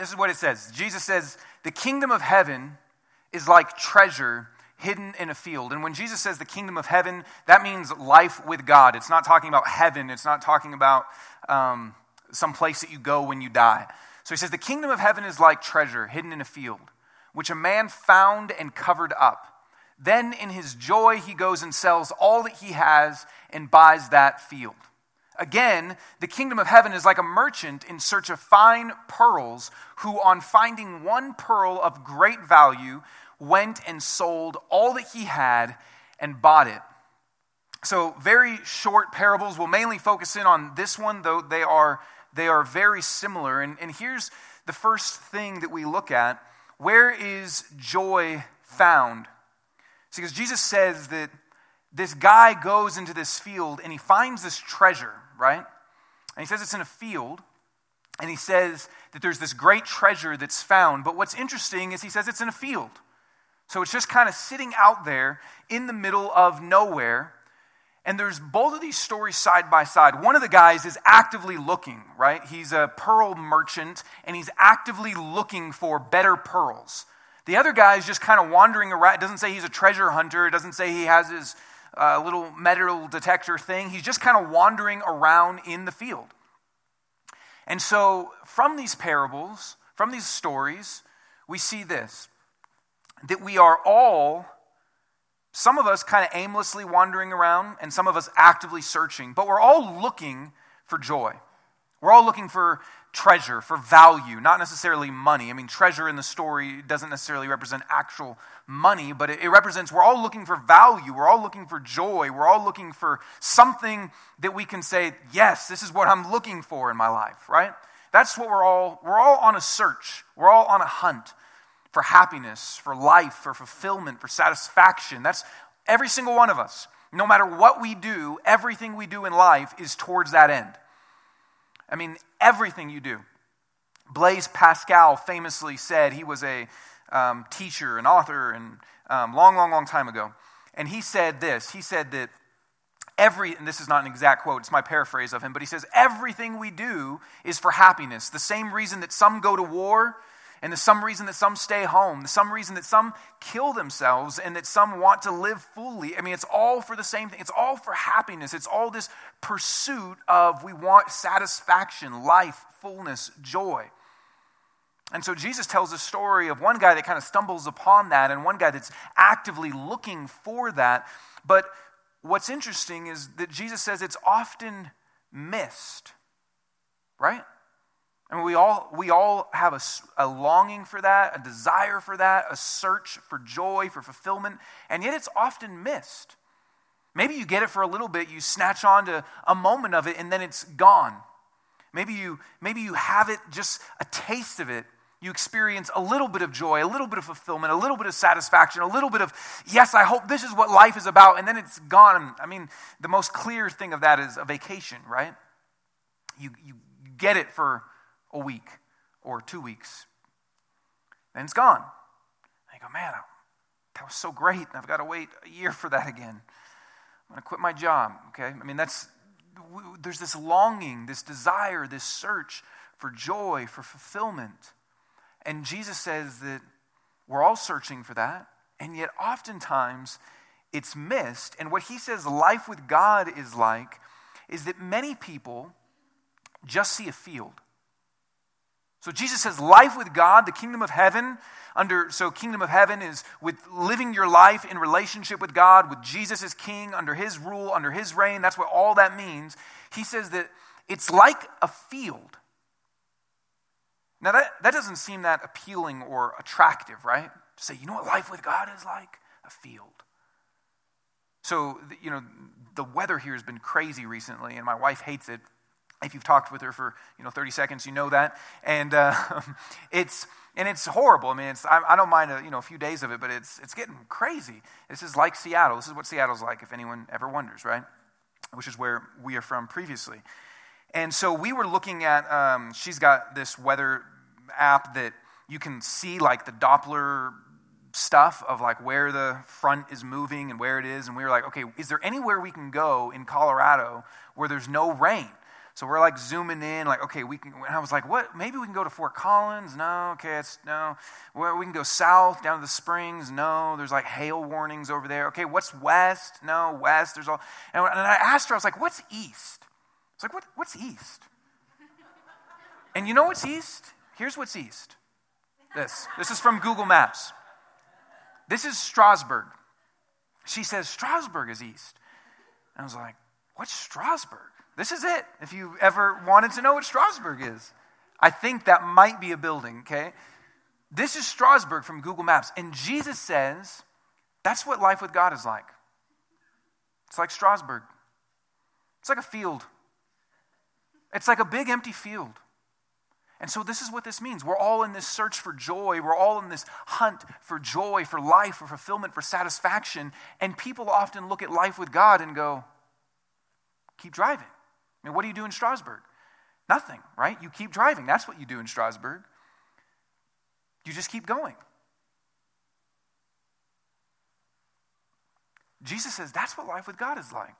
This is what it says Jesus says, The kingdom of heaven is like treasure hidden in a field. And when Jesus says the kingdom of heaven, that means life with God. It's not talking about heaven, it's not talking about um, some place that you go when you die. So he says, The kingdom of heaven is like treasure hidden in a field, which a man found and covered up. Then in his joy, he goes and sells all that he has and buys that field. Again, the kingdom of heaven is like a merchant in search of fine pearls, who, on finding one pearl of great value, went and sold all that he had and bought it. So, very short parables. We'll mainly focus in on this one, though they are, they are very similar. And, and here's the first thing that we look at where is joy found? See, because Jesus says that this guy goes into this field and he finds this treasure, right? And he says it's in a field. And he says that there's this great treasure that's found. But what's interesting is he says it's in a field. So it's just kind of sitting out there in the middle of nowhere. And there's both of these stories side by side. One of the guys is actively looking, right? He's a pearl merchant and he's actively looking for better pearls. The other guy is just kind of wandering around. It doesn't say he's a treasure hunter, it doesn't say he has his uh, little metal detector thing. He's just kind of wandering around in the field. And so, from these parables, from these stories, we see this that we are all, some of us kind of aimlessly wandering around, and some of us actively searching, but we're all looking for joy. We're all looking for treasure, for value, not necessarily money. I mean, treasure in the story doesn't necessarily represent actual money, but it, it, represents we're all looking for value. We're all looking for joy. We're all looking for something that we can say, yes, this is what I'm looking for in my life, right? That's what we're all, we're all on a search. We're all on a hunt for happiness, for life, for fulfillment, for satisfaction. That's every single one of us. No matter what we do, everything we do in life is towards that end. I mean, everything you do. Blaise Pascal famously said he was a um, teacher, an author, and um, long, long, long time ago. And he said this he said that every, and this is not an exact quote, it's my paraphrase of him, but he says, everything we do is for happiness. The same reason that some go to war and the some reason that some stay home, the some reason that some kill themselves, and that some want to live fully. I mean, it's all for the same thing. It's all for happiness. It's all this pursuit of we want satisfaction, life, fullness, joy. And so Jesus tells a story of one guy that kind of stumbles upon that and one guy that's actively looking for that. But what's interesting is that Jesus says it's often missed, right? I mean, we all, we all have a, a longing for that, a desire for that, a search for joy, for fulfillment, and yet it's often missed. Maybe you get it for a little bit, you snatch on to a moment of it, and then it's gone. Maybe you, maybe you have it, just a taste of it. You experience a little bit of joy, a little bit of fulfillment, a little bit of satisfaction, a little bit of, yes, I hope this is what life is about, and then it's gone. I mean, the most clear thing of that is a vacation, right? You, you get it for a week or two weeks. Then it's gone. And you go, man, that was so great. And I've got to wait a year for that again. I'm going to quit my job. Okay? I mean, that's, there's this longing, this desire, this search for joy, for fulfillment. And Jesus says that we're all searching for that. And yet, oftentimes, it's missed. And what he says life with God is like is that many people just see a field. So Jesus says life with God, the kingdom of heaven, under so kingdom of heaven is with living your life in relationship with God, with Jesus as king, under his rule, under his reign. That's what all that means. He says that it's like a field. Now that, that doesn't seem that appealing or attractive, right? To say, you know what life with God is like? A field. So, you know, the weather here has been crazy recently, and my wife hates it if you've talked with her for you know 30 seconds, you know that, and uh, it's and it's horrible. I mean, it's I, I, don't mind a you know a few days of it, but it's it's getting crazy. This is like Seattle. This is what Seattle's like, if anyone ever wonders, right? Which is where we are from previously. And so we were looking at. Um, she's got this weather app that you can see like the Doppler stuff of like where the front is moving and where it is. And we were like, okay, is there anywhere we can go in Colorado where there's no rain? So we're like zooming in, like, okay, we can. I was like, what? Maybe we can go to Fort Collins? No, okay, it's no. Where we can go south down to the Springs? No, there's like hail warnings over there. Okay, what's west? No, west. There's all. And, and I asked her, I was like, what's east? It's like, what, what's east? And you know what's east? Here's what's east. This. This is from Google Maps. This is Strasburg. She says, Strasburg is east. And I was like, what's Strasburg? This is it. If you ever wanted to know what Strasburg is, I think that might be a building, okay? This is Strasburg from Google Maps. And Jesus says that's what life with God is like. It's like Strasburg, it's like a field, it's like a big empty field. And so, this is what this means. We're all in this search for joy. We're all in this hunt for joy, for life, for fulfillment, for satisfaction. And people often look at life with God and go, keep driving. I mean, what do you do in Strasburg? Nothing, right? You keep driving. That's what you do in Strasburg. You just keep going. Jesus says that's what life with God is like.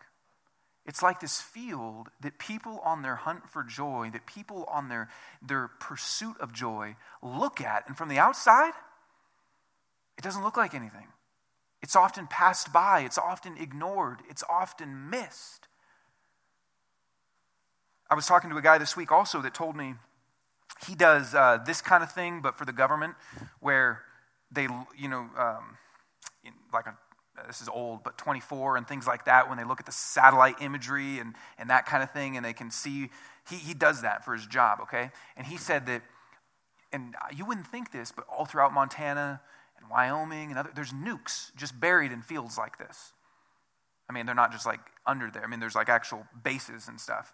It's like this field that people on their hunt for joy, that people on their, their pursuit of joy look at. And from the outside, it doesn't look like anything. It's often passed by, it's often ignored, it's often missed. I was talking to a guy this week also that told me he does uh, this kind of thing, but for the government, where they, you know, um, like a, this is old, but 24 and things like that, when they look at the satellite imagery and, and that kind of thing, and they can see, he, he does that for his job, okay? And he said that, and you wouldn't think this, but all throughout Montana and Wyoming and other, there's nukes just buried in fields like this. I mean, they're not just like under there. I mean, there's like actual bases and stuff.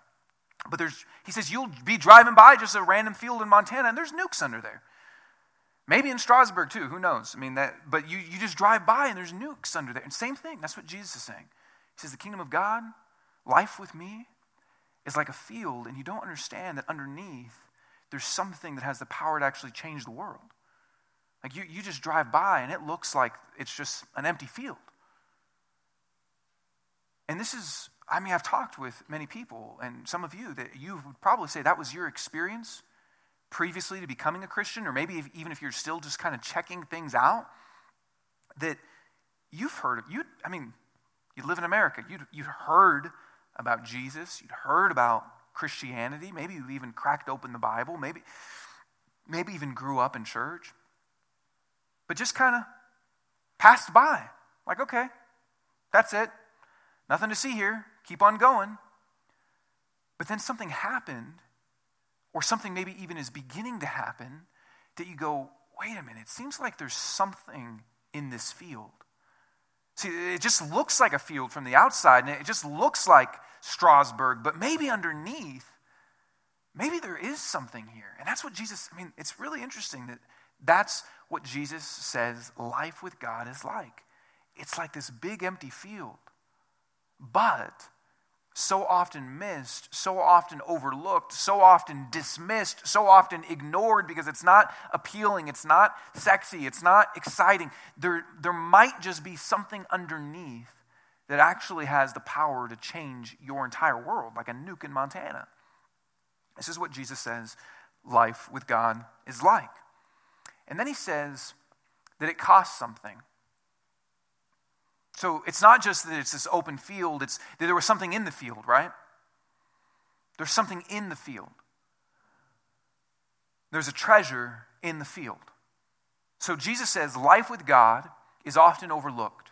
But there's, he says, you'll be driving by just a random field in Montana and there's nukes under there. Maybe in Strasburg too, who knows? I mean, that, but you, you just drive by and there's nukes under there. And same thing, that's what Jesus is saying. He says, the kingdom of God, life with me, is like a field, and you don't understand that underneath there's something that has the power to actually change the world. Like you, you just drive by and it looks like it's just an empty field. And this is I mean, I've talked with many people, and some of you, that you would probably say that was your experience previously to becoming a Christian, or maybe if, even if you're still just kind of checking things out, that you've heard of, you, I mean, you live in America, you'd, you'd heard about Jesus, you'd heard about Christianity, maybe you even cracked open the Bible, maybe, maybe even grew up in church, but just kind of passed by. Like, okay, that's it. Nothing to see here keep on going. But then something happened, or something maybe even is beginning to happen, that you go, wait a minute, it seems like there's something in this field. See, it just looks like a field from the outside, and it just looks like Strasburg, but maybe underneath, maybe there is something here. And that's what Jesus, I mean, it's really interesting that that's what Jesus says life with God is like. It's like this big empty field. But so often missed, so often overlooked, so often dismissed, so often ignored because it's not appealing, it's not sexy, it's not exciting. There, there might just be something underneath that actually has the power to change your entire world, like a nuke in Montana. This is what Jesus says life with God is like. And then he says that it costs something. So it's not just that it's this open field, it's that there was something in the field, right? There's something in the field. There's a treasure in the field. So Jesus says life with God is often overlooked,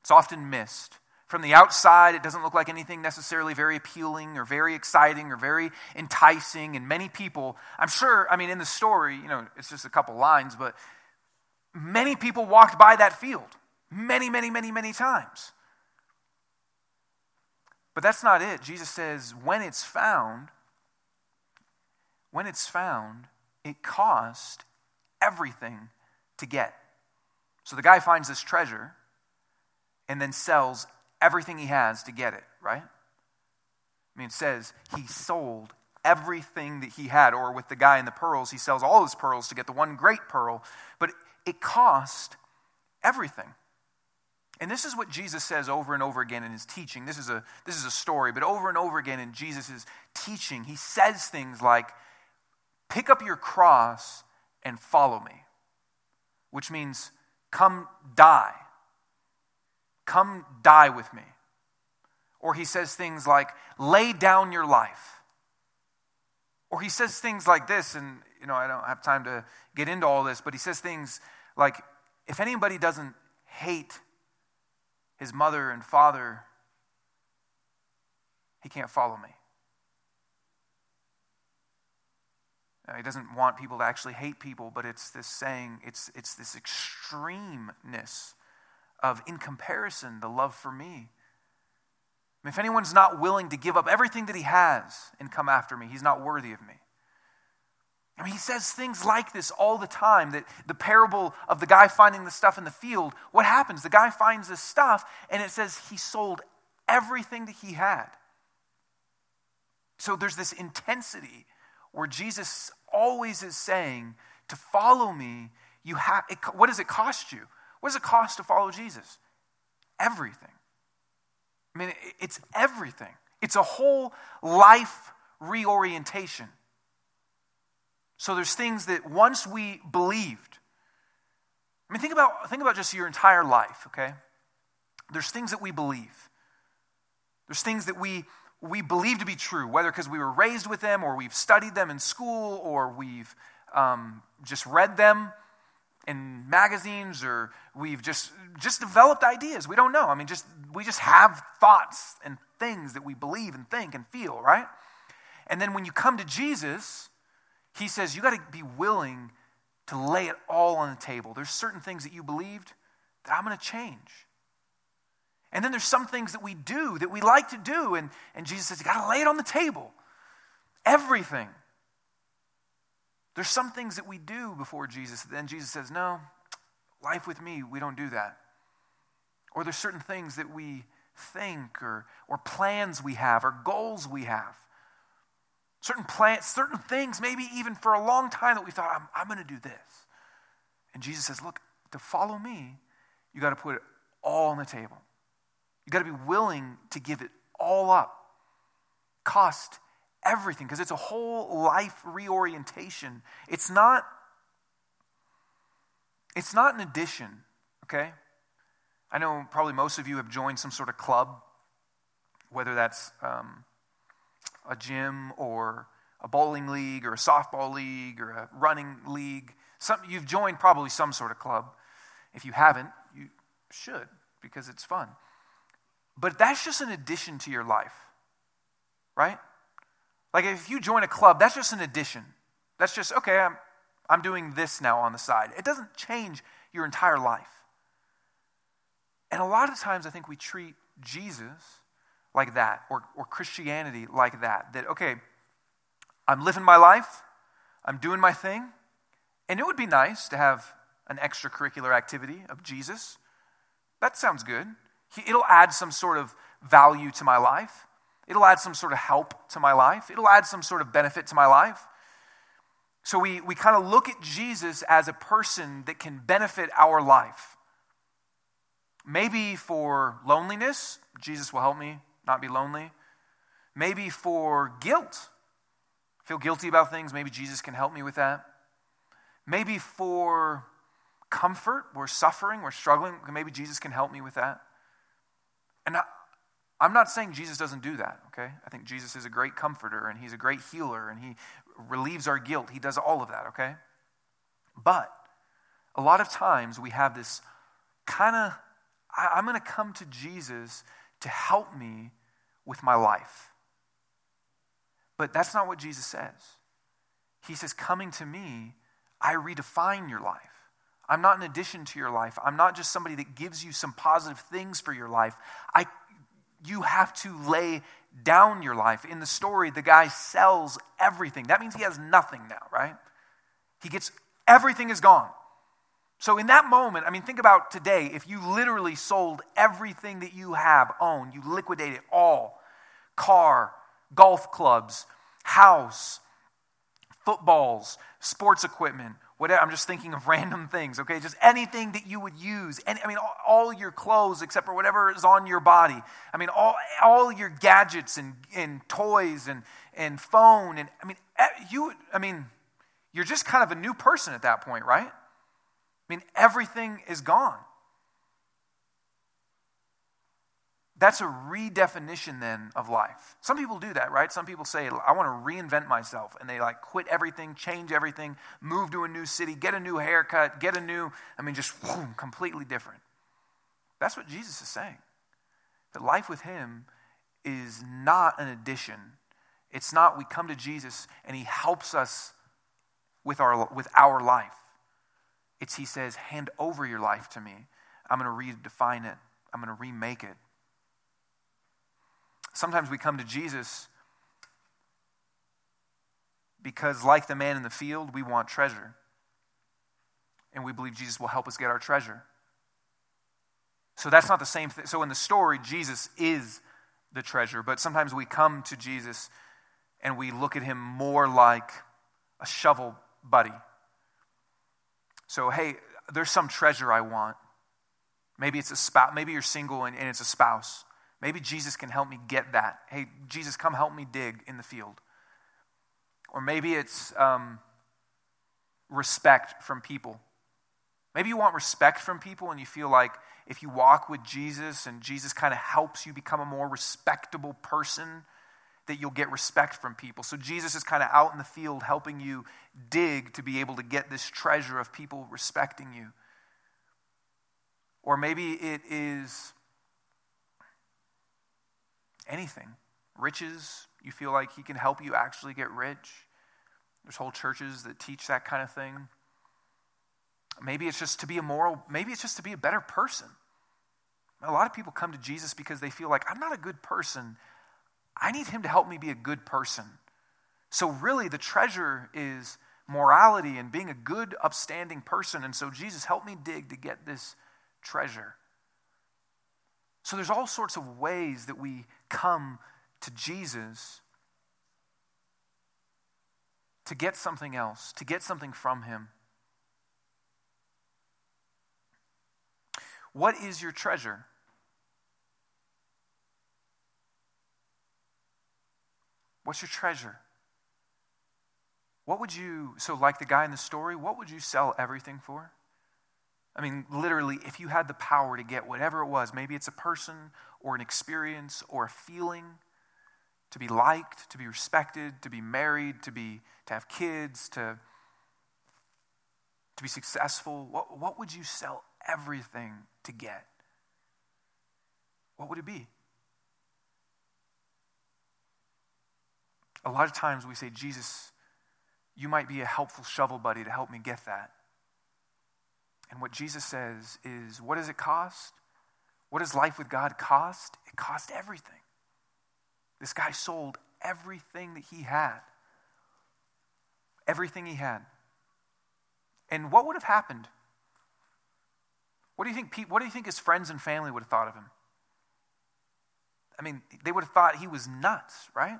it's often missed. From the outside, it doesn't look like anything necessarily very appealing or very exciting or very enticing. And many people, I'm sure, I mean, in the story, you know, it's just a couple lines, but many people walked by that field many, many, many, many times. But that's not it. Jesus says, when it's found, when it's found, it cost everything to get. So the guy finds this treasure and then sells everything he has to get it, right? I mean, it says he sold everything that he had, or with the guy in the pearls, he sells all his pearls to get the one great pearl, but it cost everything. And this is what Jesus says over and over again in his teaching. This is a, this is a story, but over and over again in Jesus' teaching, he says things like, Pick up your cross and follow me, which means come die. Come die with me. Or he says things like, Lay down your life. Or he says things like this, and you know, I don't have time to get into all this, but he says things like, If anybody doesn't hate his mother and father, he can't follow me. He doesn't want people to actually hate people, but it's this saying, it's, it's this extremeness of, in comparison, the love for me. If anyone's not willing to give up everything that he has and come after me, he's not worthy of me. I mean, he says things like this all the time that the parable of the guy finding the stuff in the field, what happens? The guy finds this stuff, and it says he sold everything that he had. So there's this intensity where Jesus always is saying, to follow me, you have, what does it cost you? What does it cost to follow Jesus? Everything. I mean, it's everything. It's a whole life reorientation. So there's things that once we believed, I mean, think about, think about just your entire life, okay? There's things that we believe. There's things that we, we believe to be true, whether because we were raised with them or we've studied them in school or we've um, just read them in magazines or we've just just developed ideas we don't know i mean just we just have thoughts and things that we believe and think and feel right and then when you come to jesus he says you got to be willing to lay it all on the table. There's certain things that you believed that I'm going to change. And then there's some things that we do that we like to do, and, and Jesus says, You got to lay it on the table. Everything. There's some things that we do before Jesus. Then Jesus says, No, life with me, we don't do that. Or there's certain things that we think or, or plans we have or goals we have certain plants, certain things, maybe even for a long time that we thought, I'm, I'm going to do this. And Jesus says, Look, to follow me, you got to put it all on the table. You got to be willing to give it all up, cost everything, because it's a whole life reorientation. It's not. It's not an addition, okay? I know probably most of you have joined some sort of club, whether that's um, a gym or a bowling league or a softball league or a running league. Some, you've joined probably some sort of club. If you haven't, you should because it's fun. But that's just an addition to your life, right? Like if you join a club, that's just an addition. That's just, okay, I'm, I'm doing this now on the side. It doesn't change your entire life. And a lot of times I think we treat Jesus like that, or, or Christianity like that. That, okay, I'm living my life, I'm doing my thing, and it would be nice to have an extracurricular activity of Jesus. That sounds good. It'll add some sort of value to my life. It'll add some sort of help to my life. It'll add some sort of benefit to my life. So we, we kind of look at Jesus as a person that can benefit our life. Maybe for loneliness, Jesus will help me not be lonely. Maybe for guilt. Feel guilty about things. Maybe Jesus can help me with that. Maybe for comfort. We're suffering. We're struggling. Maybe Jesus can help me with that. And I, I'm not saying Jesus doesn't do that, okay? I think Jesus is a great comforter and he's a great healer and he relieves our guilt. He does all of that, okay? But a lot of times we have this kind of, I'm going to come to Jesus to help me with my life. But that's not what Jesus says. He says, Coming to me, I redefine your life. I'm not an addition to your life. I'm not just somebody that gives you some positive things for your life. I, you have to lay down your life. In the story, the guy sells everything. That means he has nothing now, right? He gets everything is gone. So, in that moment, I mean, think about today. If you literally sold everything that you have, owned, you liquidated all car, golf clubs, house, footballs, sports equipment, whatever. I'm just thinking of random things, okay? Just anything that you would use. And I mean, all, all, your clothes except for whatever is on your body. I mean, all, all your gadgets and, and toys and, and phone. And I mean, you, I mean, you're just kind of a new person at that point, right? I mean, everything is gone. That's a redefinition then of life. Some people do that, right? Some people say, I want to reinvent myself. And they like quit everything, change everything, move to a new city, get a new haircut, get a new, I mean, just whoom, completely different. That's what Jesus is saying. That life with Him is not an addition. It's not we come to Jesus and He helps us with our, with our life. It's He says, hand over your life to me. I'm going to redefine it, I'm going to remake it. Sometimes we come to Jesus because, like the man in the field, we want treasure. And we believe Jesus will help us get our treasure. So that's not the same thing. So in the story, Jesus is the treasure. But sometimes we come to Jesus and we look at him more like a shovel buddy. So, hey, there's some treasure I want. Maybe it's a spouse. Maybe you're single and, and it's a spouse. Maybe Jesus can help me get that. Hey, Jesus, come help me dig in the field. Or maybe it's um, respect from people. Maybe you want respect from people and you feel like if you walk with Jesus and Jesus kind of helps you become a more respectable person, that you'll get respect from people. So Jesus is kind of out in the field helping you dig to be able to get this treasure of people respecting you. Or maybe it is anything. Riches, you feel like he can help you actually get rich. There's whole churches that teach that kind of thing. Maybe it's just to be a moral, maybe it's just to be a better person. A lot of people come to Jesus because they feel like, I'm not a good person. I need him to help me be a good person. So, really, the treasure is morality and being a good, upstanding person. And so, Jesus, help me dig to get this treasure. So there's all sorts of ways that we come to Jesus to get something else, to get something from Him. What is your treasure? What's your treasure? What would you, so like the guy in the story, what would you sell everything for? I mean, literally, if you had the power to get whatever it was, maybe it's a person or an experience or a feeling, to be liked, to be respected, to be married, to be to have kids, to to be successful, what, what would you sell everything to get? What would it be? A lot of times we say, Jesus, you might be a helpful shovel buddy to help me get that. And what Jesus says is what does it cost? What does life with God cost? It cost everything. This guy sold everything that he had. Everything he had. And what would have happened? What do you think, what do you think his friends and family would have thought of him? I mean, they would have thought he was nuts, right?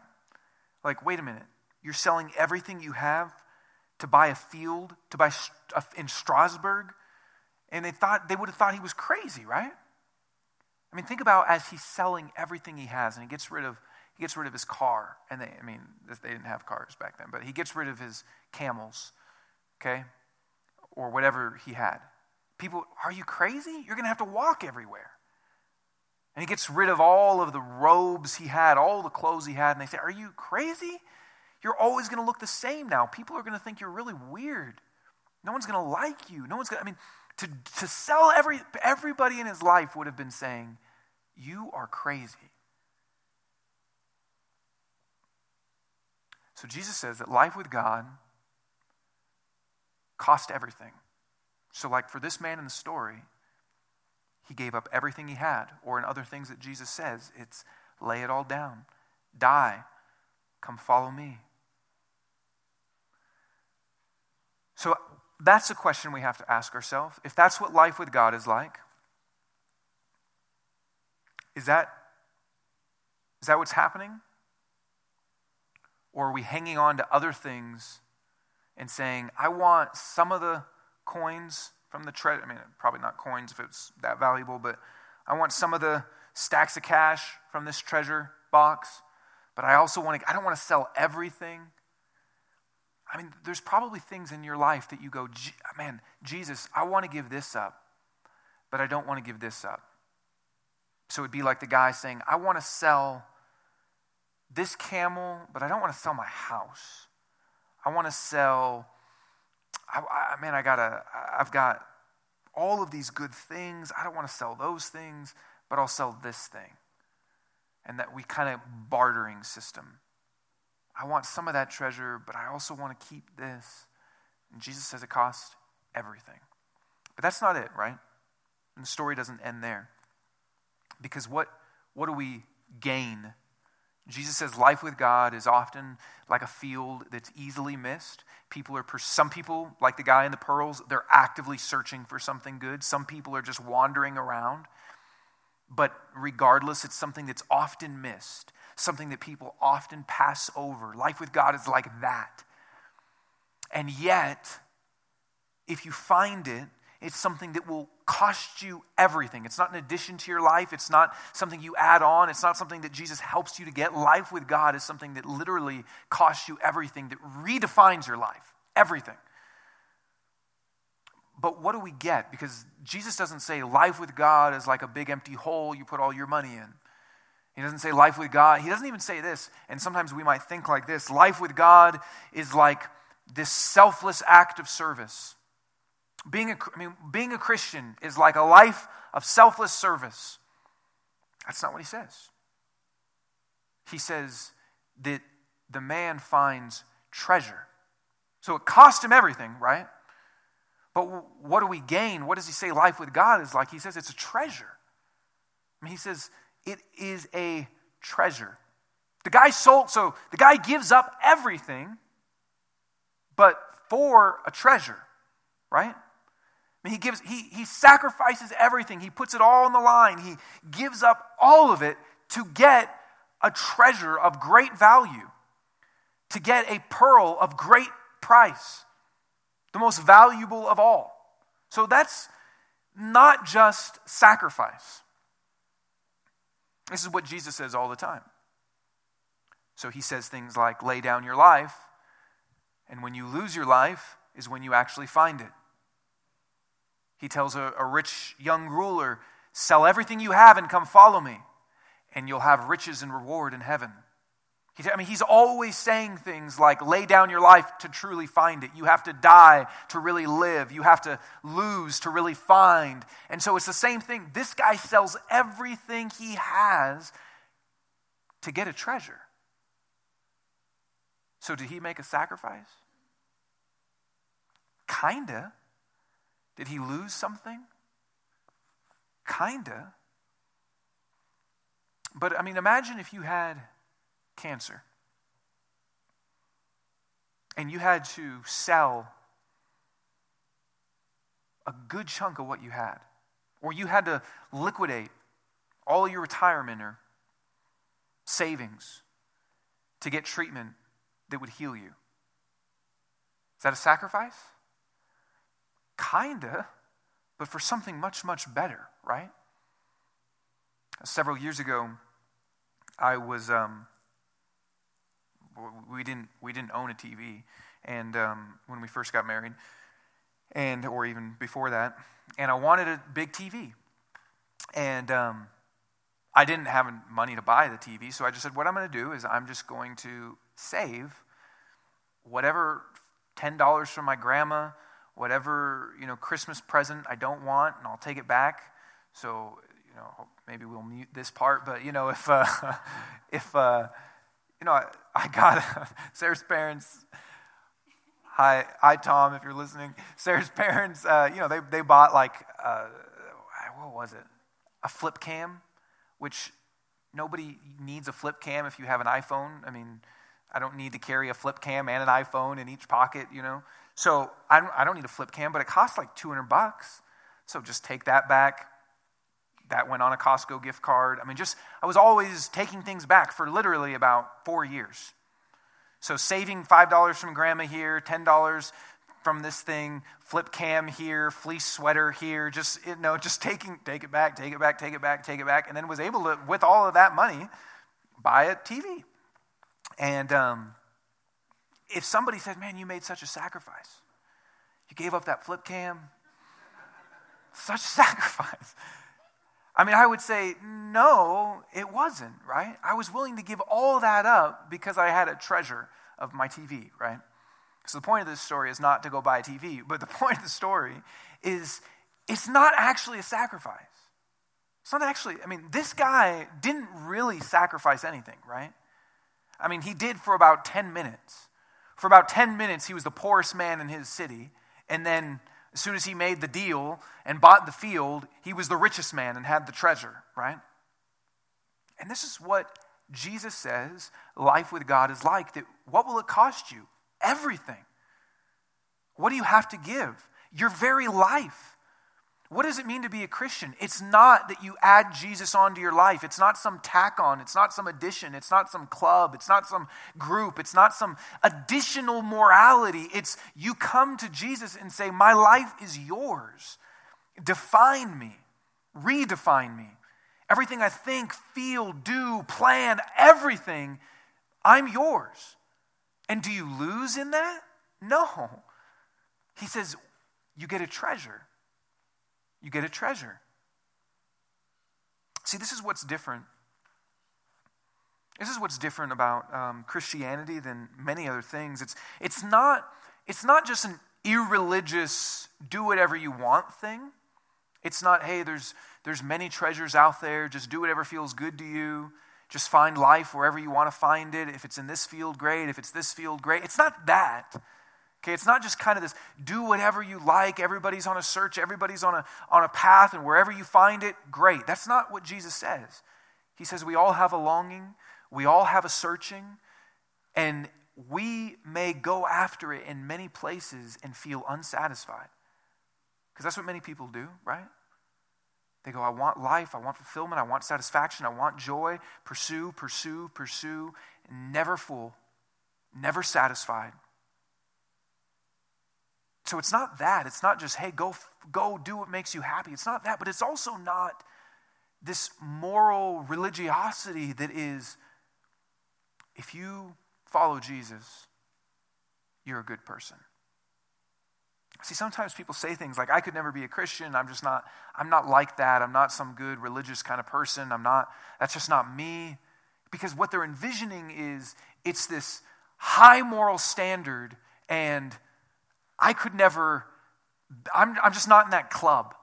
Like, wait a minute. You're selling everything you have to buy a field, to buy in Strasburg, and they thought they would have thought he was crazy, right? I mean, think about as he's selling everything he has, and he gets rid of he gets rid of his car, and they, I mean, they didn't have cars back then, but he gets rid of his camels, okay, or whatever he had. People, are you crazy? You're going to have to walk everywhere. And he gets rid of all of the robes he had, all the clothes he had, and they say, Are you crazy? You're always going to look the same now. People are going to think you're really weird. No one's going to like you. No one's going to, I mean, to, to sell every, everybody in his life would have been saying, You are crazy. So Jesus says that life with God cost everything. So, like for this man in the story, he gave up everything he had, or in other things that Jesus says, it's lay it all down, die, come follow me. So, that's a question we have to ask ourselves. If that's what life with God is like, is that, is that what's happening? Or are we hanging on to other things and saying, I want some of the coins from the treasure. I mean, probably not coins if it's that valuable, but I want some of the stacks of cash from this treasure box. But I also want to, I don't want to sell everything. I mean, there's probably things in your life that you go, man, Jesus, I want to give this up, but I don't want to give this up. So it'd be like the guy saying, I want to sell this camel, but I don't want to sell my house. I want to sell, I, I, man, I gotta, I've got all of these good things. I don't want to sell those things, but I'll sell this thing. And that we kind of bartering system. I want some of that treasure, but I also want to keep this. And Jesus says it costs everything. But that's not it, right? And the story doesn't end there. Because what, what do we gain? Jesus says life with God is often like a field that's easily missed. People are, some people, like the guy in the pearls, they're actively searching for something good. Some people are just wandering around. But regardless, it's something that's often missed, something that people often pass over. Life with God is like that. And yet, if you find it, it's something that will cost you everything. It's not an addition to your life. It's not something you add on. It's not something that Jesus helps you to get. Life with God is something that literally costs you everything, that redefines your life. Everything. But what do we get? Because Jesus doesn't say life with God is like a big empty hole you put all your money in. He doesn't say life with God. He doesn't even say this. And sometimes we might think like this life with God is like this selfless act of service. Being a, I mean, being a Christian is like a life of selfless service. That's not what he says. He says that the man finds treasure. So it cost him everything, right? But what do we gain? What does he say life with God is like? He says it's a treasure. I mean, he says it is a treasure. The guy sold, so the guy gives up everything, but for a treasure, right? mean, he gives, he, he sacrifices everything. He puts it all on the line. He gives up all of it to get a treasure of great value, to get a pearl of great price, the most valuable of all. So that's not just sacrifice. This is what Jesus says all the time. So he says things like, lay down your life, and when you lose your life is when you actually find it. He tells a, a rich young ruler, Sell everything you have and come follow me, and you'll have riches and reward in heaven. I mean, he's always saying things like, lay down your life to truly find it. You have to die to really live. You have to lose to really find. And so it's the same thing. This guy sells everything he has to get a treasure. So did he make a sacrifice? Kinda. Did he lose something? Kinda. But I mean, imagine if you had cancer and you had to sell a good chunk of what you had, or you had to liquidate all your retirement or savings to get treatment that would heal you. Is that a sacrifice? Kinda, but for something much, much better, right? Several years ago, I was, um, we didn't, we didn't own a TV, and um, when we first got married, and, or even before that, and I wanted a big TV. And um, I didn't have money to buy the TV, so I just said, what I'm going to do is I'm just going to save whatever $10 from my grandma, whatever you know Christmas present I don't want, and I'll take it back. So you know maybe we'll mute this part, but you know if uh, if uh, you know I, I got Sarah's parents. Hi, hi Tom, if you're listening. Sarah's parents, uh, you know they they bought like uh, what was it? A flip cam, which nobody needs a flip cam if you have an iPhone. I mean, I don't need to carry a flip cam and an iPhone in each pocket, you know. So I don't, I don't need a flip cam, but it costs like 200 bucks. So just take that back. That went on a Costco gift card. I mean, just, I was always taking things back for literally about four years. So saving $5 from grandma here, $10 from this thing, flip cam here, fleece sweater here, just you know, just taking take it back, take it back, take it back, take it back, and then was able to, with all of that money, buy a TV. And um, if somebody said, Man, you made such a sacrifice, you gave up that flip cam, such sacrifice. I mean, I would say, no, it wasn't, right? I was willing to give all that up because I had a treasure of my TV, right? So the point of this story is not to go buy a TV, but the point of the story is it's not actually a sacrifice. It's not actually, I mean, this guy didn't really sacrifice anything, right? I mean, he did for about 10 minutes. For about 10 minutes, he was the poorest man in his city. And then as soon as he made the deal and bought the field, he was the richest man and had the treasure, right? And this is what Jesus says life with God is like. That what will it cost you? Everything. What do you have to give? Your very life. What does it mean to be a Christian? It's not that you add Jesus onto your life. It's not some tack on. It's not some addition. It's not some club. It's not some group. It's not some additional morality. It's you come to Jesus and say, My life is yours. Define me, redefine me. Everything I think, feel, do, plan, everything, I'm yours. And do you lose in that? No. He says, You get a treasure you get a treasure. See, this is what's different. This is what's different about um, Christianity than many other things. It's, it's, not, it's not just an irreligious, do whatever you want thing. It's not, hey, there's, there's many treasures out there, just do whatever feels good to you. Just find life wherever you want to find it. If it's in this field, great. If it's this field, great. It's not that. Okay, it's not just kind of this do whatever you like, everybody's on a search, everybody's on a, on a path, and wherever you find it, great. That's not what Jesus says. He says we all have a longing, we all have a searching, and we may go after it in many places and feel unsatisfied. Because that's what many people do, right? They go, I want life, I want fulfillment, I want satisfaction, I want joy. Pursue, pursue, pursue, never full, never satisfied. So it's not that. It's not just, hey, go, go do what makes you happy. It's not that. But it's also not this moral religiosity that is, if you follow Jesus, you're a good person. See, sometimes people say things like, I could never be a Christian. I'm just not, I'm not like that. I'm not some good religious kind of person. I'm not, that's just not me. Because what they're envisioning is it's this high moral standard and I could never, I'm, I'm just not in that club.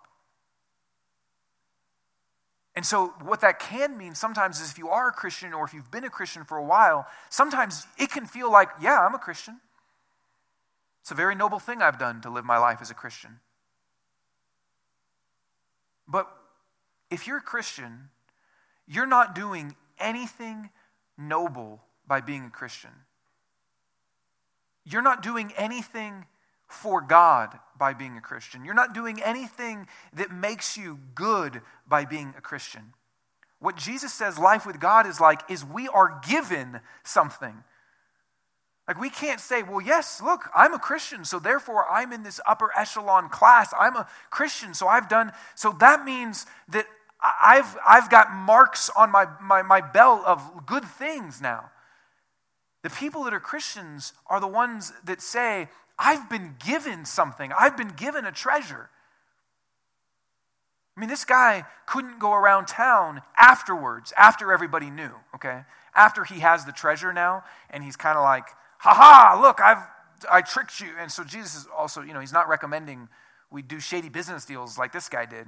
And so, what that can mean sometimes is if you are a Christian or if you've been a Christian for a while, sometimes it can feel like, yeah, I'm a Christian. It's a very noble thing I've done to live my life as a Christian. But if you're a Christian, you're not doing anything noble by being a Christian. You're not doing anything for God by being a Christian. You're not doing anything that makes you good by being a Christian. What Jesus says life with God is like is we are given something. Like we can't say, well, yes, look, I'm a Christian, so therefore I'm in this upper echelon class. I'm a Christian, so I've done, so that means that I've, I've got marks on my, my, my belt of good things now. The people that are Christians are the ones that say, I've been given something, I've been given a treasure. I mean, this guy couldn't go around town afterwards, after everybody knew, okay? After he has the treasure now, and he's kind of like, ha ha, look, I've I tricked you. And so Jesus is also, you know, he's not recommending we do shady business deals like this guy did,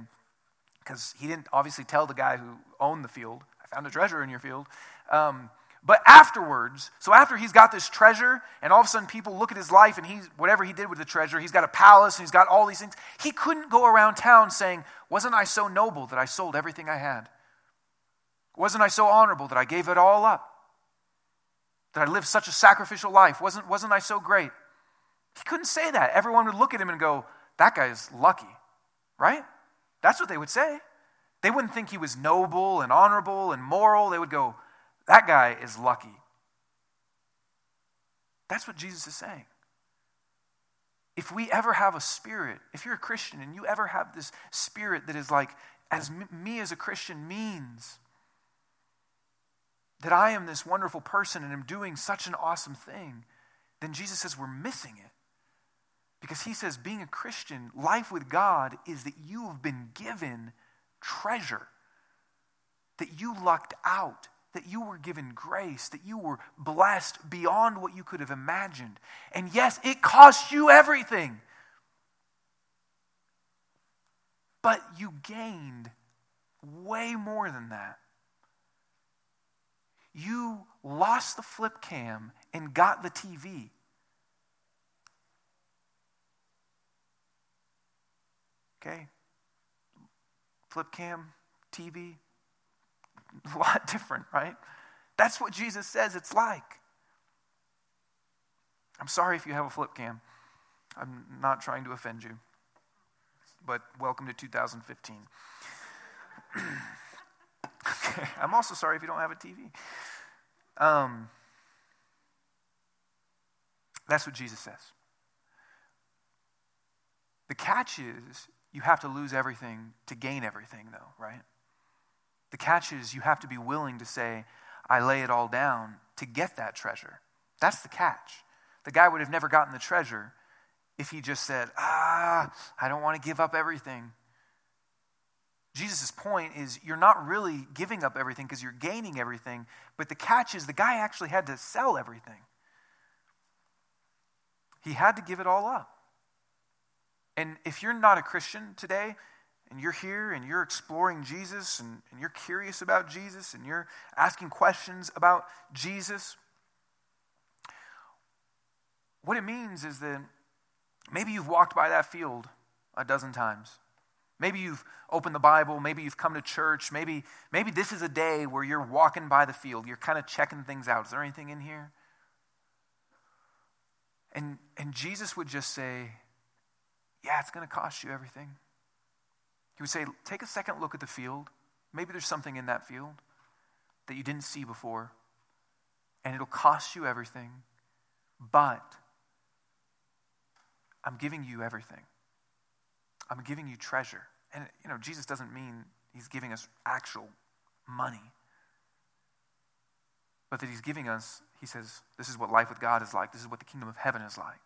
because he didn't obviously tell the guy who owned the field, I found a treasure in your field. Um, but afterwards, so after he's got this treasure, and all of a sudden people look at his life and he's whatever he did with the treasure, he's got a palace and he's got all these things. He couldn't go around town saying, Wasn't I so noble that I sold everything I had? Wasn't I so honorable that I gave it all up? That I lived such a sacrificial life? Wasn't, wasn't I so great? He couldn't say that. Everyone would look at him and go, That guy is lucky, right? That's what they would say. They wouldn't think he was noble and honorable and moral. They would go, that guy is lucky. That's what Jesus is saying. If we ever have a spirit, if you're a Christian and you ever have this spirit that is like, as me as a Christian means that I am this wonderful person and am doing such an awesome thing, then Jesus says we're missing it. Because he says being a Christian, life with God, is that you have been given treasure, that you lucked out, that you were given grace, that you were blessed beyond what you could have imagined. And yes, it cost you everything. But you gained way more than that. You lost the flip cam and got the TV. Okay? Flip cam, TV, a lot different, right? That's what Jesus says it's like. I'm sorry if you have a flip cam. I'm not trying to offend you. But welcome to 2015. okay. I'm also sorry if you don't have a TV. Um, that's what Jesus says. The catch is you have to lose everything to gain everything, though, right? The catch is you have to be willing to say, I lay it all down to get that treasure. That's the catch. The guy would have never gotten the treasure if he just said, Ah, I don't want to give up everything. Jesus' point is you're not really giving up everything because you're gaining everything, but the catch is the guy actually had to sell everything. He had to give it all up. And if you're not a Christian today, and you're here and you're exploring Jesus and, and you're curious about Jesus and you're asking questions about Jesus, what it means is that maybe you've walked by that field a dozen times. Maybe you've opened the Bible, maybe you've come to church, maybe, maybe this is a day where you're walking by the field, you're kind of checking things out. Is there anything in here? And, and Jesus would just say, Yeah, it's going to cost you everything. He would say, Take a second look at the field. Maybe there's something in that field that you didn't see before, and it'll cost you everything, but I'm giving you everything. I'm giving you treasure. And, you know, Jesus doesn't mean he's giving us actual money, but that he's giving us, he says, this is what life with God is like, this is what the kingdom of heaven is like.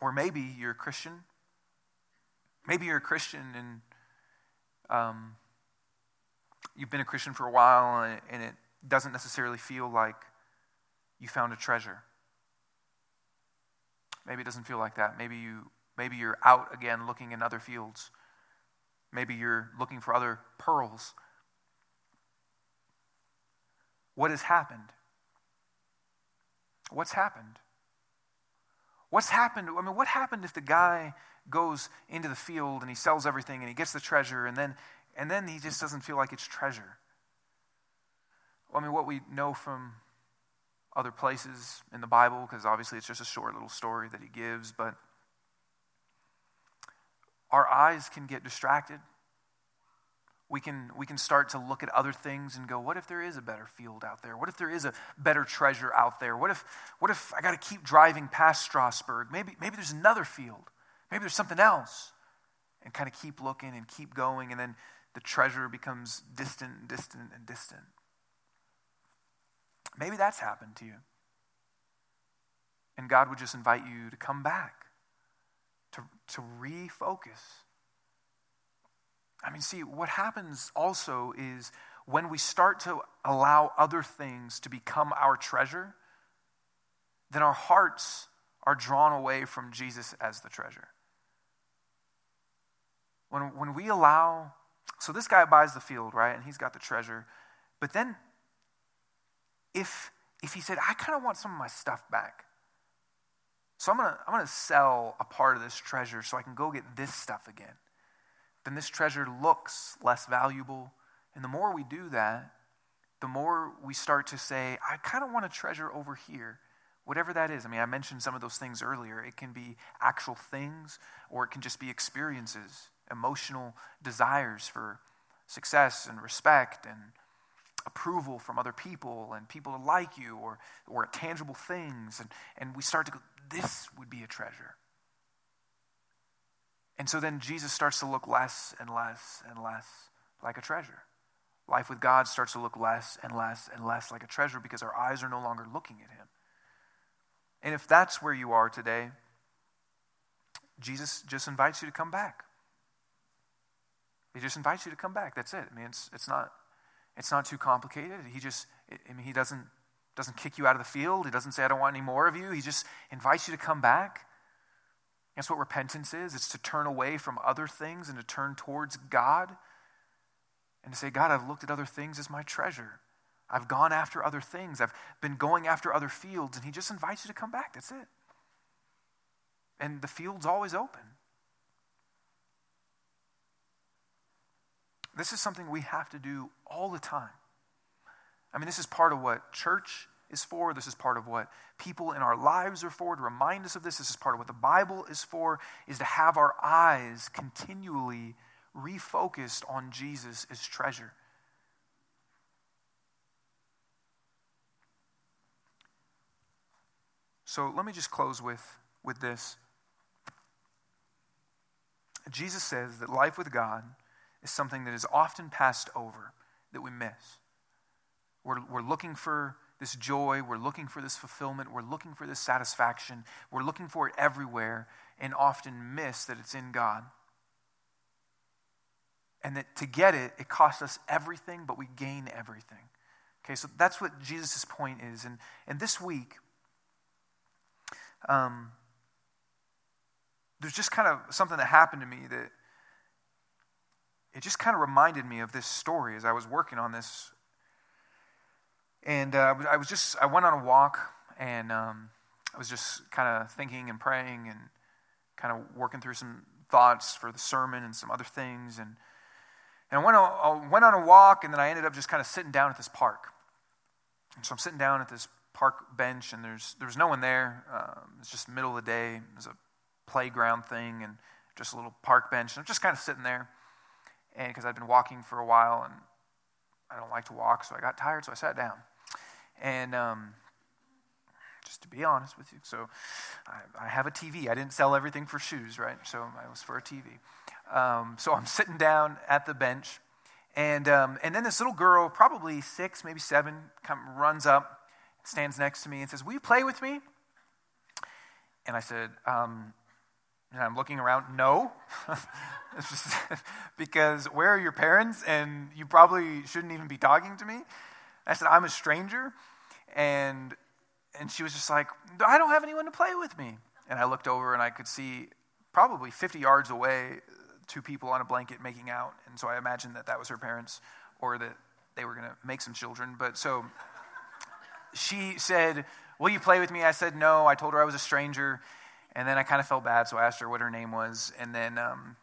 Or maybe you're a Christian. Maybe you're a Christian and um, you've been a Christian for a while and it, and it doesn't necessarily feel like you found a treasure. Maybe it doesn't feel like that. Maybe you maybe you're out again looking in other fields. Maybe you're looking for other pearls. What has happened? What's happened? What's happened? I mean, what happened if the guy goes into the field and he sells everything and he gets the treasure and then and then he just doesn't feel like it's treasure? Well, I mean, what we know from other places in the Bible, because obviously it's just a short little story that he gives, but our eyes can get distracted. We can, we can start to look at other things and go, what if there is a better field out there? What if there is a better treasure out there? What if, what if I got to keep driving past Strasburg? Maybe, maybe there's another field. Maybe there's something else. And kind of keep looking and keep going, and then the treasure becomes distant and distant and distant. Maybe that's happened to you. And God would just invite you to come back, to, to refocus. I mean, see, what happens also is when we start to allow other things to become our treasure, then our hearts are drawn away from Jesus as the treasure. When, when we allow, so this guy buys the field, right? And he's got the treasure. But then if, if he said, I kind of want some of my stuff back. So I'm going to I'm going to sell a part of this treasure so I can go get this stuff again. Then this treasure looks less valuable. And the more we do that, the more we start to say, I kind of want a treasure over here, whatever that is. I mean, I mentioned some of those things earlier. It can be actual things, or it can just be experiences, emotional desires for success and respect and approval from other people and people to like you or, or tangible things. And, and we start to go, this would be a treasure. And so then Jesus starts to look less and less and less like a treasure. Life with God starts to look less and less and less like a treasure because our eyes are no longer looking at Him. And if that's where you are today, Jesus just invites you to come back. He just invites you to come back. That's it. I mean, it's, it's, not, it's not too complicated. He just, I mean, he doesn't, doesn't kick you out of the field. He doesn't say, I don't want any more of you. He just invites you to come back. That's what repentance is it's to turn away from other things and to turn towards God and to say, God, I've looked at other things as my treasure. I've gone after other things. I've been going after other fields. And He just invites you to come back. That's it. And the field's always open. This is something we have to do all the time. I mean, this is part of what church is for. This is part of what people in our lives are for, to remind us of this. This is part of what the Bible is for, is to have our eyes continually refocused on Jesus as treasure. So let me just close with, with this. Jesus says that life with God is something that is often passed over, that we miss. We're, we're looking for this joy, we're looking for this fulfillment, we're looking for this satisfaction, we're looking for it everywhere, and often miss that it's in God. And that to get it, it costs us everything, but we gain everything. Okay, so that's what Jesus' point is. And, and this week, um, there's just kind of something that happened to me that it just kind of reminded me of this story as I was working on this. And uh, I was just, I went on a walk and um, I was just kind of thinking and praying and kind of working through some thoughts for the sermon and some other things. And, and I went on, I went on a walk and then I ended up just kind of sitting down at this park. And so I'm sitting down at this park bench and there's, there was no one there. Um, it's just middle of the day. It was a playground thing and just a little park bench. And I'm just kind of sitting there and because I'd been walking for a while and I don't like to walk, so I got tired, so I sat down. And um, just to be honest with you, so I, I, have a TV. I didn't sell everything for shoes, right? So I was for a TV. Um, so I'm sitting down at the bench, and um, and then this little girl, probably six, maybe seven, come, runs up, stands next to me, and says, "Will you play with me?" And I said, um, and I'm looking around, no. because where are your parents? And you probably shouldn't even be talking to me. I said, I'm a stranger. And, and she was just like, I don't have anyone to play with me. And I looked over and I could see probably 50 yards away two people on a blanket making out. And so I imagined that that was her parents or that they were going to make some children. But so she said, Will you play with me? I said, No. I told her I was a stranger. And then I kind of felt bad, so I asked her what her name was. And then um,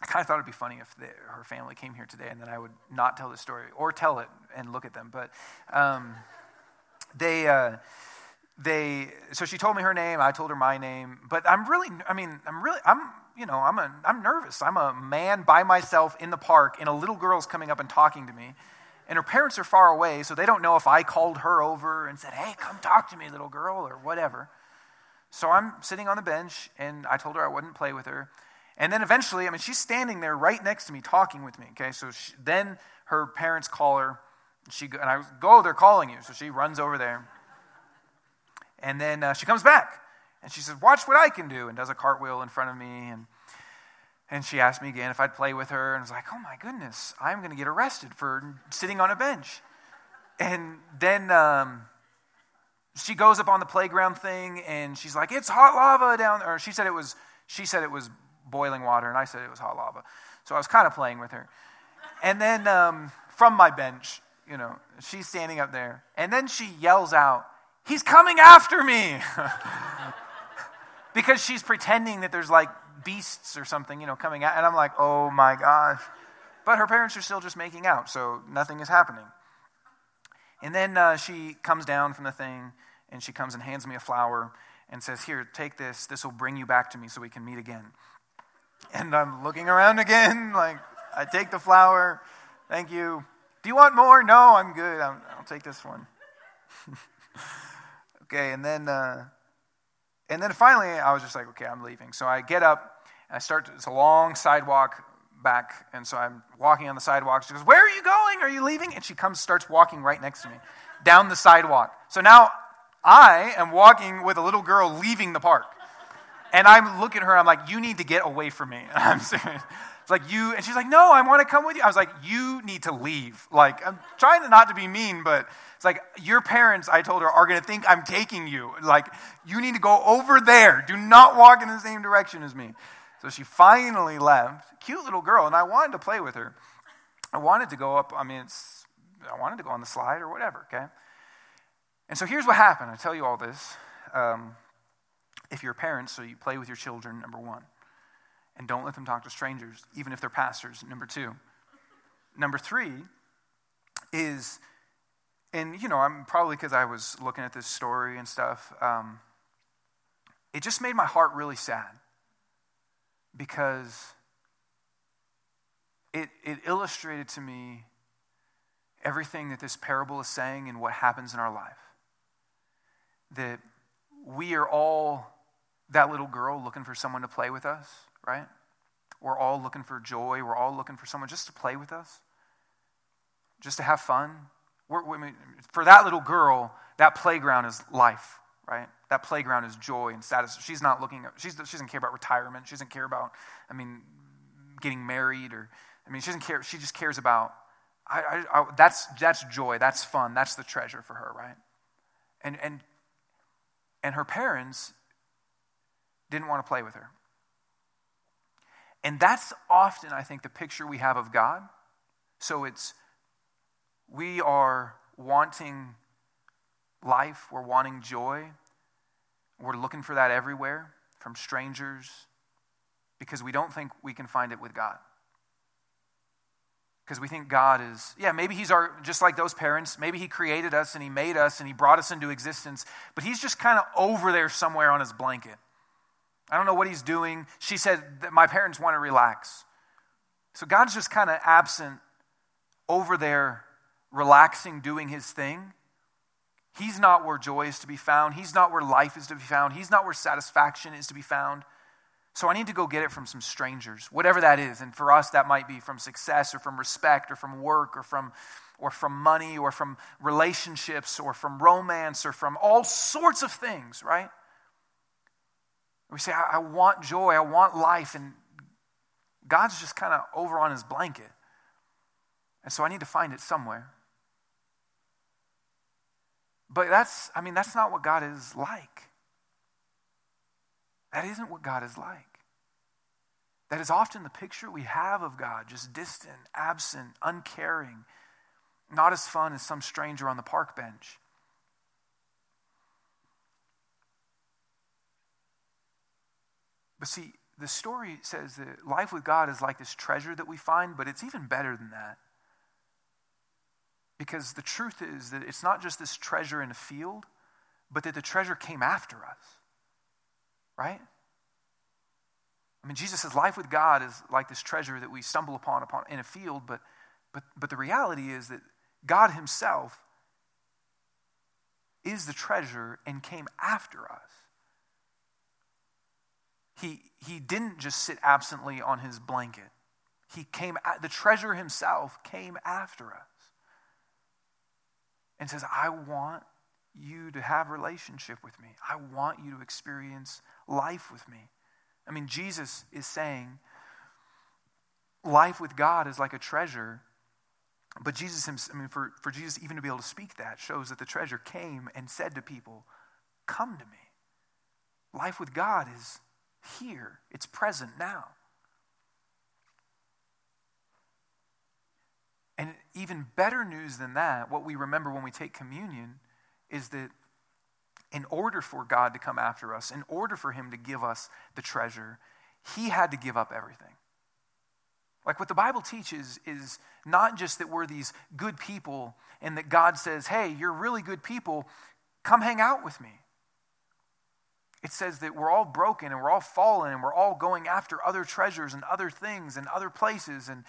I kind of thought it'd be funny if the, her family came here today and then I would not tell the story or tell it and look at them. But um, they, uh, they, so she told me her name. I told her my name. But I'm really, I mean, I'm really, I'm, you know, I'm, a, I'm nervous. I'm a man by myself in the park, and a little girl's coming up and talking to me. And her parents are far away, so they don't know if I called her over and said, hey, come talk to me, little girl, or whatever. So I'm sitting on the bench, and I told her I wouldn't play with her. And then eventually, I mean, she's standing there right next to me talking with me. Okay, so she, then her parents call her. She and I go, they're calling you. So she runs over there, and then uh, she comes back, and she says, "Watch what I can do," and does a cartwheel in front of me. And and she asked me again if I'd play with her, and I was like, "Oh my goodness, I'm going to get arrested for sitting on a bench." And then um, she goes up on the playground thing and she's like, "It's hot lava down there." She said it was she said it was boiling water, and I said it was hot lava. So I was kind of playing with her. And then um, from my bench, you know, she's standing up there, and then she yells out, "He's coming after me!" because she's pretending that there's like beasts or something, you know, coming out, and I'm like, "Oh my gosh!" But her parents are still just making out, so nothing is happening. And then uh, she comes down from the thing and she comes and hands me a flower and says, Here, take this. This will bring you back to me so we can meet again. And I'm looking around again, like, I take the flower. Thank you. Do you want more? No, I'm good. i will take this one. okay, and then, uh, and then finally, I was just like, okay, I'm leaving. So I get up, I start. It's a long sidewalk back, and so I'm walking on the sidewalk. She goes, "Where are you going? Are you leaving?" And she comes, starts walking right next to me, down the sidewalk. So now I am walking with a little girl leaving the park. And I'm looking at her, I'm like, you need to get away from me. I'm serious. It's like, you, and she's like, no, I want to come with you. I was like, you need to leave. Like, I'm trying not to be mean, but it's like, your parents, I told her, are going to think I'm taking you. Like, you need to go over there. Do not walk in the same direction as me. So she finally left. Cute little girl, and I wanted to play with her. I wanted to go up, I mean, it's, I wanted to go on the slide or whatever, okay? And so here's what happened. I tell you all this. Um, if you're parents, so you play with your children, number one. And don't let them talk to strangers, even if they're pastors, number two. Number three is, and you know, I'm probably because I was looking at this story and stuff, um, it just made my heart really sad because it, it illustrated to me everything that this parable is saying and what happens in our life. That we are all that little girl looking for someone to play with us, right? We're all looking for joy. We're all looking for someone just to play with us, just to have fun. We're, mean, for that little girl, that playground is life, right? That playground is joy and status. She's not looking, at, she's, she doesn't care about retirement. She doesn't care about, I mean, getting married or, I mean, she doesn't care. She just cares about, I, I, I, that's, that's joy. That's fun. That's the treasure for her, right? And, and, and her parents didn't want to play with her. And that's often, I think, the picture we have of God. So it's, we are wanting life, we're wanting joy, we're looking for that everywhere from strangers because we don't think we can find it with God. Because we think God is, yeah, maybe He's our, just like those parents, maybe He created us and He made us and He brought us into existence, but He's just kind of over there somewhere on His blanket. I don't know what he's doing. She said that my parents want to relax. So God's just kind of absent over there, relaxing, doing his thing. He's not where joy is to be found. He's not where life is to be found. He's not where satisfaction is to be found. So I need to go get it from some strangers, whatever that is. And for us, that might be from success or from respect or from work or from, or from money or from relationships or from romance or from all sorts of things, right? We say, I, I want joy, I want life, and God's just kind of over on his blanket. And so I need to find it somewhere. But that's, I mean, that's not what God is like. That isn't what God is like. That is often the picture we have of God, just distant, absent, uncaring, not as fun as some stranger on the park bench. But see, the story says that life with God is like this treasure that we find, but it's even better than that. Because the truth is that it's not just this treasure in a field, but that the treasure came after us. Right? I mean, Jesus says life with God is like this treasure that we stumble upon, upon in a field, but, but, but the reality is that God Himself is the treasure and came after us. He, he didn't just sit absently on his blanket. He came, the treasure himself came after us and says, I want you to have relationship with me. I want you to experience life with me. I mean, Jesus is saying life with God is like a treasure. But Jesus, himself, I mean, for, for Jesus even to be able to speak that shows that the treasure came and said to people, Come to me. Life with God is here, it's present now. And even better news than that, what we remember when we take communion is that in order for God to come after us, in order for Him to give us the treasure, He had to give up everything. Like what the Bible teaches is not just that we're these good people and that God says, hey, you're really good people, come hang out with me it says that we're all broken and we're all fallen and we're all going after other treasures and other things and other places and,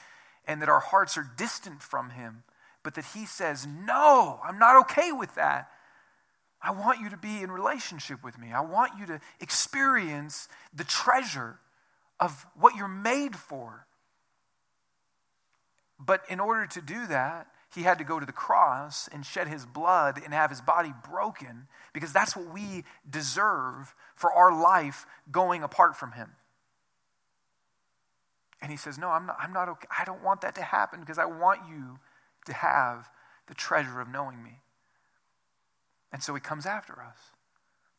and that our hearts are distant from Him. but that he says, No, I'm not okay with that. I want you to be in relationship with me. I want you to experience the treasure of what you're made for. But in order to do that, he had to go to the cross and shed his blood and have his body broken because that's what we deserve for our life going apart from him. And he says, No, I'm not, I'm not okay. I don't want that to happen because I want you to have the treasure of knowing me. And so he comes after us.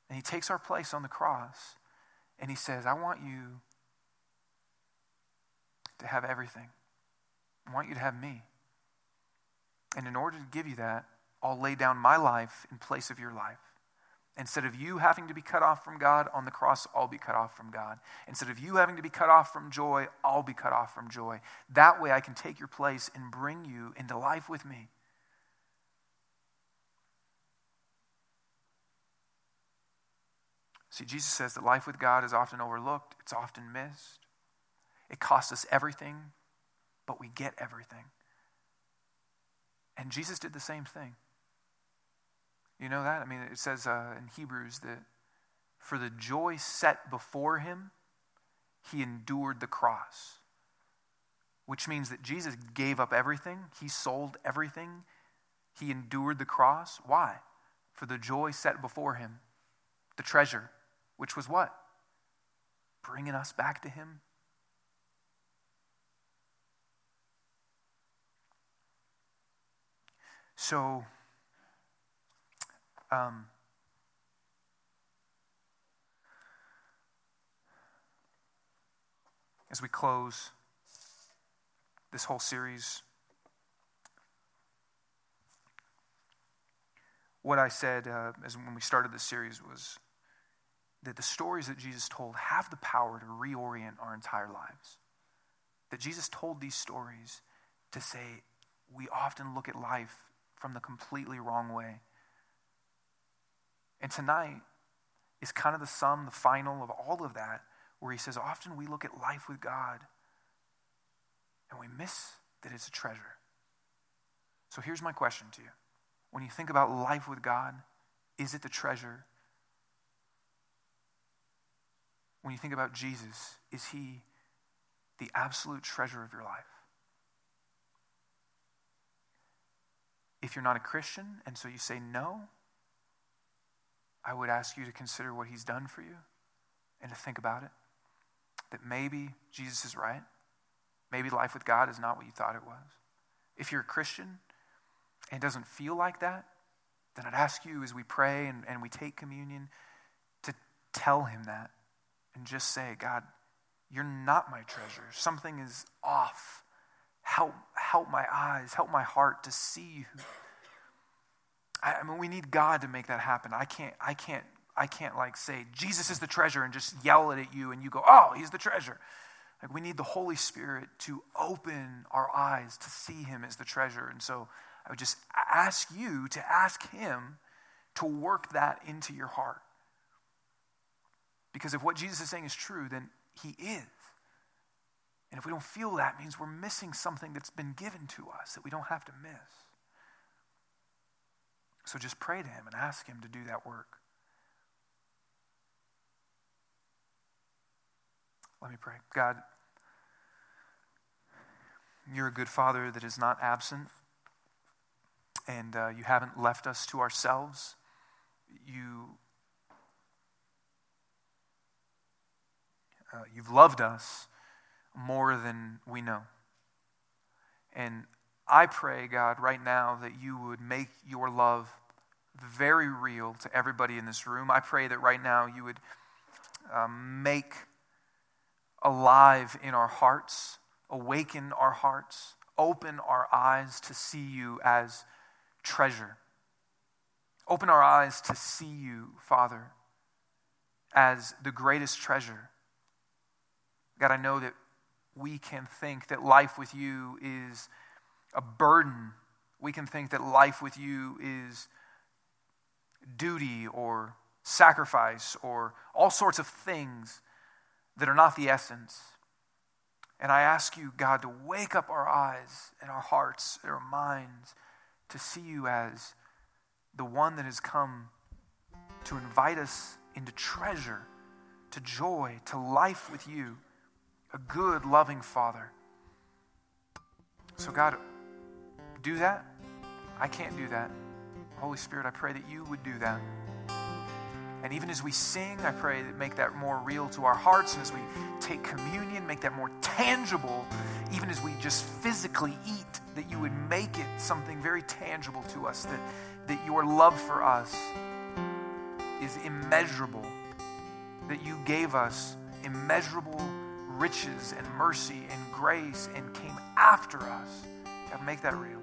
And he takes our place on the cross. And he says, I want you to have everything. I want you to have me. And in order to give you that, I'll lay down my life in place of your life. Instead of you having to be cut off from God on the cross, I'll be cut off from God. Instead of you having to be cut off from joy, I'll be cut off from joy. That way I can take your place and bring you into life with me. See, Jesus says that life with God is often overlooked, it's often missed. It costs us everything, but we get everything. And Jesus did the same thing. You know that? I mean, it says uh, in Hebrews that for the joy set before him, he endured the cross, which means that Jesus gave up everything, he sold everything, he endured the cross. Why? For the joy set before him, the treasure which was what? Bringing us back to Him. So, um, as we close this whole series, what I said uh, as when we started this series was that the stories that Jesus told have the power to reorient our entire lives. That Jesus told these stories to say we often look at life from the completely wrong way. And tonight is kind of the sum, the final of all of that, where he says often we look at life with God and we miss that it's a treasure. So here's my question to you. When you think about life with God, is it the treasure when you think about Jesus, is he the absolute treasure of your life? If you're not a Christian and so you say no, I would ask you to consider what he's done for you and to think about it. That maybe Jesus is right. Maybe life with God is not what you thought it was. If you're a Christian and it doesn't feel like that, then I'd ask you as we pray and, and we take communion to tell him that and just say, God, you're not my treasure. Something is off. Help, help my eyes, help my heart to see you. I, I mean, we need God to make that happen. I can't, I can't, I can't like say, Jesus is the treasure and just yell it at you and you go, oh, he's the treasure. Like we need the Holy Spirit to open our eyes to see him as the treasure. And so I would just ask you to ask him to work that into your heart. Because if what Jesus is saying is true, then he is. And if we don't feel that, means we're missing something that's been given to us that we don't have to miss. So just pray to him and ask him to do that work. Let me pray. God, you're a good father that is not absent, and uh, you haven't left us to ourselves. You uh, you've loved us more than we know. And I pray, God, right now that you would make your love very real to everybody in this room. I pray that right now you would um, make alive in our hearts, awaken our hearts, open our eyes to see you as treasure. Open our eyes to see you, Father, as the greatest treasure God, I know that we can think that life with you is a burden. We can think that life with you is duty or sacrifice or all sorts of things that are not the essence. And I ask you, God, to wake up our eyes and our hearts and our minds to see you as the one that has come to invite us into treasure, to joy, to life with you, a good, loving Father. So, God, do that. I can't do that. Holy Spirit, I pray that you would do that. And even as we sing, I pray that make that more real to our hearts. And as we take communion, make that more tangible. Even as we just physically eat, that you would make it something very tangible to us. That, that your love for us is immeasurable. That you gave us immeasurable riches and mercy and grace and came after us. God, make that real.